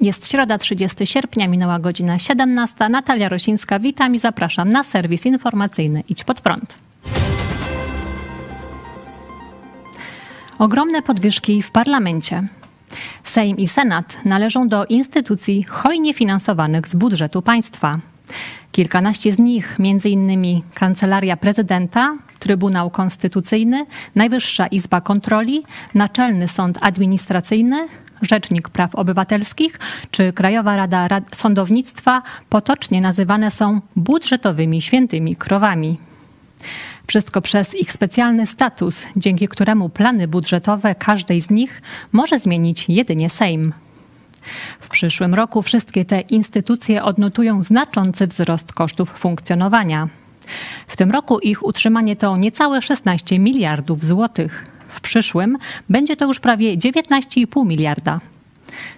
Jest środa 30 sierpnia, minęła godzina 17. Natalia Rosińska, witam i zapraszam na serwis informacyjny Idź Pod Prąd. Ogromne podwyżki w parlamencie. Sejm i Senat należą do instytucji hojnie finansowanych z budżetu państwa. Kilkanaście z nich, m.in. Kancelaria Prezydenta, Trybunał Konstytucyjny, Najwyższa Izba Kontroli, Naczelny Sąd Administracyjny, Rzecznik Praw Obywatelskich czy Krajowa Rada Sądownictwa potocznie nazywane są budżetowymi świętymi krowami. Wszystko przez ich specjalny status, dzięki któremu plany budżetowe każdej z nich może zmienić jedynie Sejm. W przyszłym roku wszystkie te instytucje odnotują znaczący wzrost kosztów funkcjonowania. W tym roku ich utrzymanie to niecałe 16 miliardów złotych. W przyszłym będzie to już prawie 19,5 miliarda.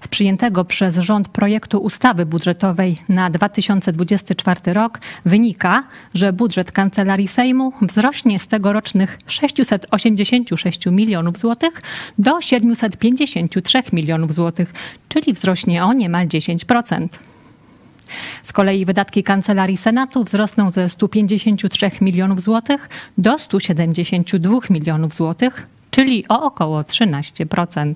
Z przyjętego przez rząd projektu ustawy budżetowej na 2024 rok wynika, że budżet Kancelarii Sejmu wzrośnie z tegorocznych 686 milionów złotych do 753 milionów złotych, czyli wzrośnie o niemal 10%. Z kolei wydatki Kancelarii Senatu wzrosną ze 153 milionów złotych do 172 milionów złotych, czyli o około 13%.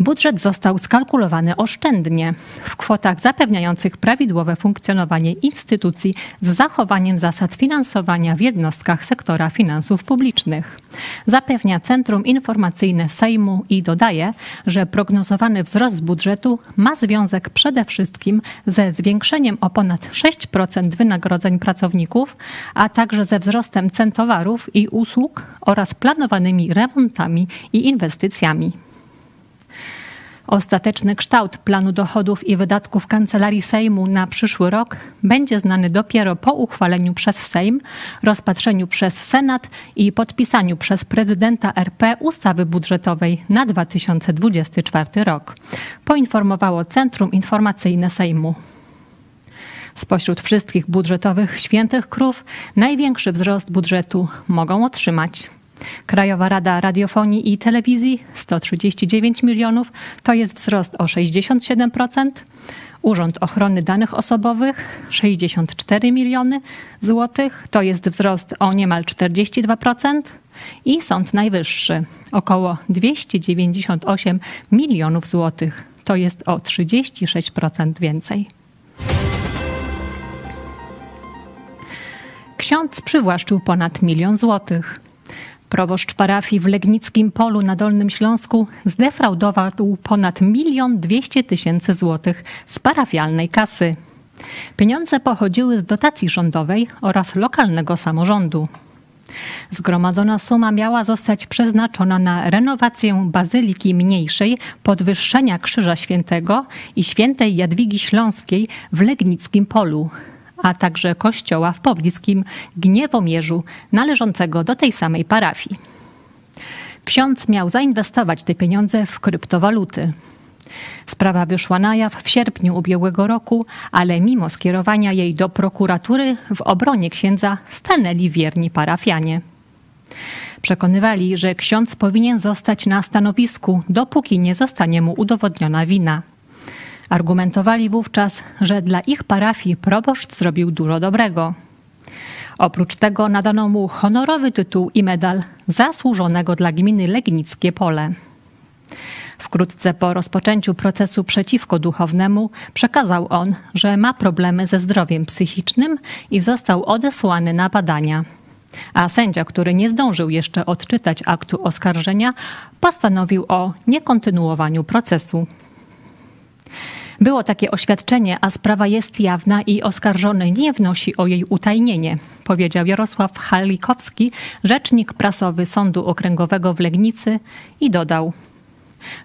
Budżet został skalkulowany oszczędnie w kwotach zapewniających prawidłowe funkcjonowanie instytucji z zachowaniem zasad finansowania w jednostkach sektora finansów publicznych. Zapewnia Centrum Informacyjne Sejmu i dodaje, że prognozowany wzrost budżetu ma związek przede wszystkim ze zwiększeniem o ponad 6% wynagrodzeń pracowników, a także ze wzrostem cen towarów i usług oraz planowanymi remontami i inwestycjami. Ostateczny kształt planu dochodów i wydatków Kancelarii Sejmu na przyszły rok będzie znany dopiero po uchwaleniu przez Sejm, rozpatrzeniu przez Senat i podpisaniu przez prezydenta RP ustawy budżetowej na 2024 rok, poinformowało Centrum Informacyjne Sejmu. Spośród wszystkich budżetowych świętych krów największy wzrost budżetu mogą otrzymać Krajowa Rada Radiofonii i Telewizji 139 milionów, to jest wzrost o 67%. Urząd Ochrony Danych Osobowych 64 miliony złotych, to jest wzrost o niemal 42%. I Sąd Najwyższy około 298 milionów złotych, to jest o 36% więcej. Ksiądz przywłaszczył ponad milion złotych. Proboszcz parafii w Legnickim Polu na Dolnym Śląsku zdefraudował ponad milion dwieście tysięcy złotych z parafialnej kasy. Pieniądze pochodziły z dotacji rządowej oraz lokalnego samorządu. Zgromadzona suma miała zostać przeznaczona na renowację bazyliki mniejszej, podwyższenia Krzyża Świętego i świętej Jadwigi Śląskiej w Legnickim Polu, a także kościoła w pobliskim Gniewomierzu, należącego do tej samej parafii. Ksiądz miał zainwestować te pieniądze w kryptowaluty. Sprawa wyszła na jaw w sierpniu ubiegłego roku, ale mimo skierowania jej do prokuratury w obronie księdza stanęli wierni parafianie. Przekonywali, że ksiądz powinien zostać na stanowisku, dopóki nie zostanie mu udowodniona wina. Argumentowali wówczas, że dla ich parafii proboszcz zrobił dużo dobrego. Oprócz tego nadano mu honorowy tytuł i medal zasłużonego dla gminy Legnickie Pole. Wkrótce po rozpoczęciu procesu przeciwko duchownemu przekazał on, że ma problemy ze zdrowiem psychicznym i został odesłany na badania. A sędzia, który nie zdążył jeszcze odczytać aktu oskarżenia, postanowił o niekontynuowaniu procesu. Było takie oświadczenie, a sprawa jest jawna i oskarżony nie wnosi o jej utajnienie, powiedział Jarosław Halikowski, rzecznik prasowy Sądu Okręgowego w Legnicy i dodał: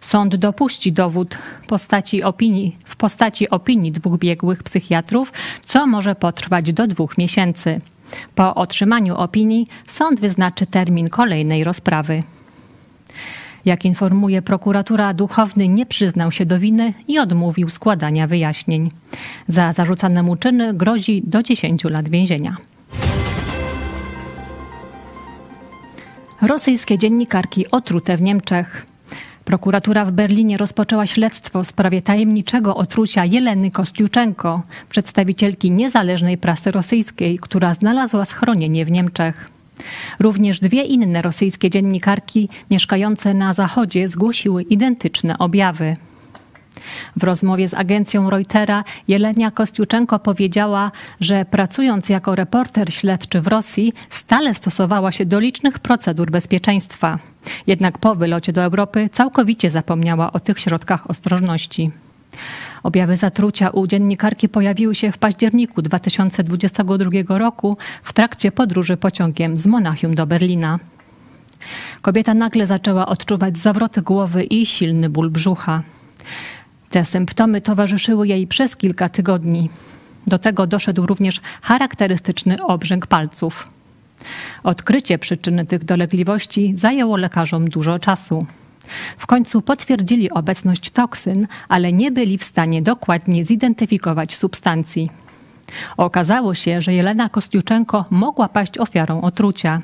Sąd dopuści dowód postaci opinii, w postaci opinii dwóch biegłych psychiatrów, co może potrwać do dwóch miesięcy. Po otrzymaniu opinii sąd wyznaczy termin kolejnej rozprawy. Jak informuje prokuratura, duchowny nie przyznał się do winy i odmówił składania wyjaśnień. Za zarzucane mu czyny grozi do 10 lat więzienia. Rosyjskie dziennikarki otrute w Niemczech. Prokuratura w Berlinie rozpoczęła śledztwo w sprawie tajemniczego otrucia Jeleny Kostiuczenko, przedstawicielki niezależnej prasy rosyjskiej, która znalazła schronienie w Niemczech. Również dwie inne rosyjskie dziennikarki mieszkające na Zachodzie zgłosiły identyczne objawy. W rozmowie z agencją Reutera Jelenia Kostiuczenko powiedziała, że pracując jako reporter śledczy w Rosji stale stosowała się do licznych procedur bezpieczeństwa. Jednak po wylocie do Europy całkowicie zapomniała o tych środkach ostrożności. Objawy zatrucia u dziennikarki pojawiły się w październiku 2022 roku w trakcie podróży pociągiem z Monachium do Berlina. Kobieta nagle zaczęła odczuwać zawroty głowy i silny ból brzucha. Te symptomy towarzyszyły jej przez kilka tygodni. Do tego doszedł również charakterystyczny obrzęk palców. Odkrycie przyczyny tych dolegliwości zajęło lekarzom dużo czasu. W końcu potwierdzili obecność toksyn, ale nie byli w stanie dokładnie zidentyfikować substancji. Okazało się, że Jelena Kostiuczenko mogła paść ofiarą otrucia.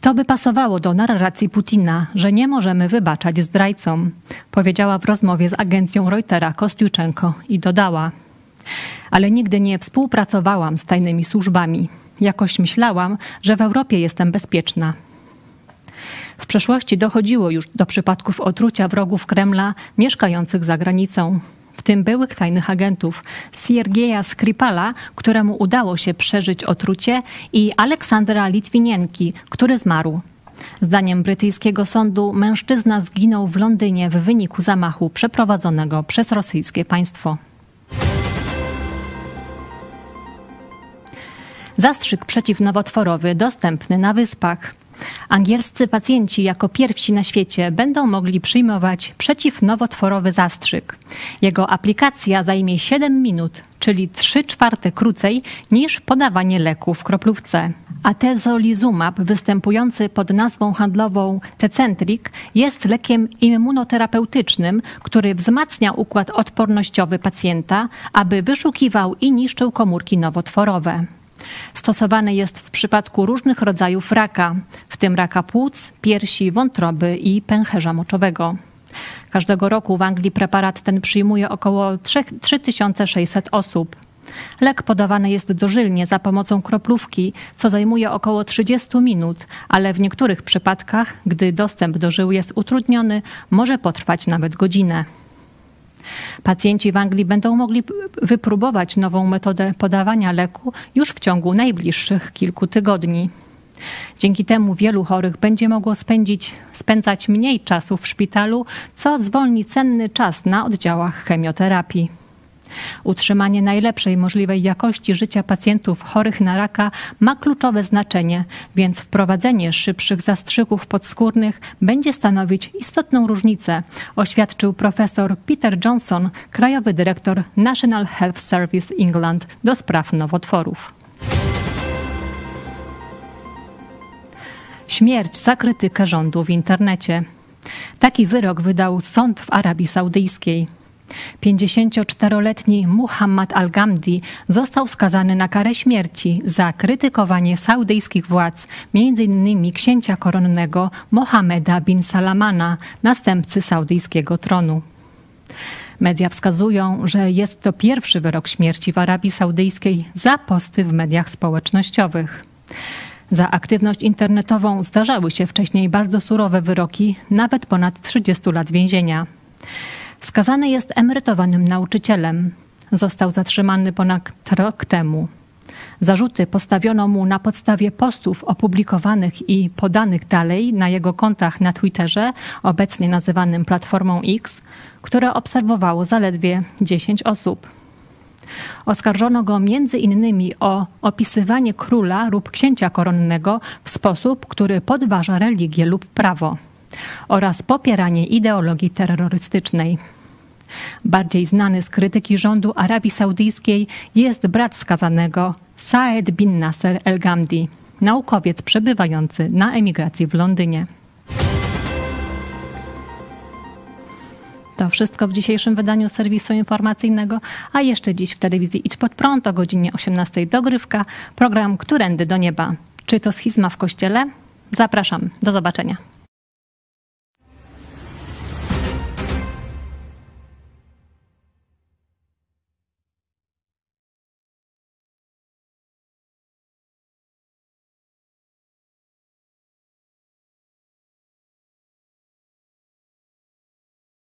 To by pasowało do narracji Putina, że nie możemy wybaczać zdrajcom, powiedziała w rozmowie z agencją Reutera Kostiuczenko i dodała. Ale nigdy nie współpracowałam z tajnymi służbami. Jakoś myślałam, że w Europie jestem bezpieczna. W przeszłości dochodziło już do przypadków otrucia wrogów Kremla mieszkających za granicą w tym byłych tajnych agentów Siergieja Skripala, któremu udało się przeżyć otrucie, i Aleksandra Litwinienki, który zmarł. Zdaniem brytyjskiego sądu mężczyzna zginął w Londynie w wyniku zamachu przeprowadzonego przez rosyjskie państwo. Zastrzyk przeciwnowotworowy dostępny na wyspach. Angielscy pacjenci jako pierwsi na świecie będą mogli przyjmować przeciwnowotworowy zastrzyk. Jego aplikacja zajmie 7 minut, czyli 3 czwarte krócej niż podawanie leku w kroplówce. Atezolizumab, występujący pod nazwą handlową Tecentriq, jest lekiem immunoterapeutycznym, który wzmacnia układ odpornościowy pacjenta, aby wyszukiwał i niszczył komórki nowotworowe. Stosowany jest w przypadku różnych rodzajów raka, tym raka płuc, piersi, wątroby i pęcherza moczowego. Każdego roku w Anglii preparat ten przyjmuje około 3600 osób. Lek podawany jest dożylnie za pomocą kroplówki, co zajmuje około 30 minut, ale w niektórych przypadkach, gdy dostęp do żył jest utrudniony, może potrwać nawet godzinę. Pacjenci w Anglii będą mogli wypróbować nową metodę podawania leku już w ciągu najbliższych kilku tygodni. Dzięki temu wielu chorych będzie mogło spędzić, spędzać mniej czasu w szpitalu, co zwolni cenny czas na oddziałach chemioterapii. Utrzymanie najlepszej możliwej jakości życia pacjentów chorych na raka ma kluczowe znaczenie, więc wprowadzenie szybszych zastrzyków podskórnych będzie stanowić istotną różnicę, oświadczył profesor Peter Johnson, krajowy dyrektor National Health Service England do spraw nowotworów. Śmierć za krytykę rządu w internecie. Taki wyrok wydał sąd w Arabii Saudyjskiej. 54-letni Muhammad al-Gamdi został skazany na karę śmierci za krytykowanie saudyjskich władz, m.in. księcia koronnego Mohameda bin Salamana, następcy saudyjskiego tronu. Media wskazują, że jest to pierwszy wyrok śmierci w Arabii Saudyjskiej za posty w mediach społecznościowych. Za aktywność internetową zdarzały się wcześniej bardzo surowe wyroki, nawet ponad 30 lat więzienia. Skazany jest emerytowanym nauczycielem. Został zatrzymany ponad rok temu. Zarzuty postawiono mu na podstawie postów opublikowanych i podanych dalej na jego kontach na Twitterze, obecnie nazywanym Platformą X, które obserwowało zaledwie 10 osób. Oskarżono go między innymi o opisywanie króla lub księcia koronnego w sposób, który podważa religię lub prawo oraz popieranie ideologii terrorystycznej. Bardziej znany z krytyki rządu Arabii Saudyjskiej jest brat skazanego Saed bin Nasser El Gamdi, naukowiec przebywający na emigracji w Londynie. To wszystko w dzisiejszym wydaniu serwisu informacyjnego, a jeszcze dziś w telewizji Idź Pod Prąd o godzinie 18 dogrywka, program Którędy do Nieba. Czy to schizma w Kościele? Zapraszam, do zobaczenia.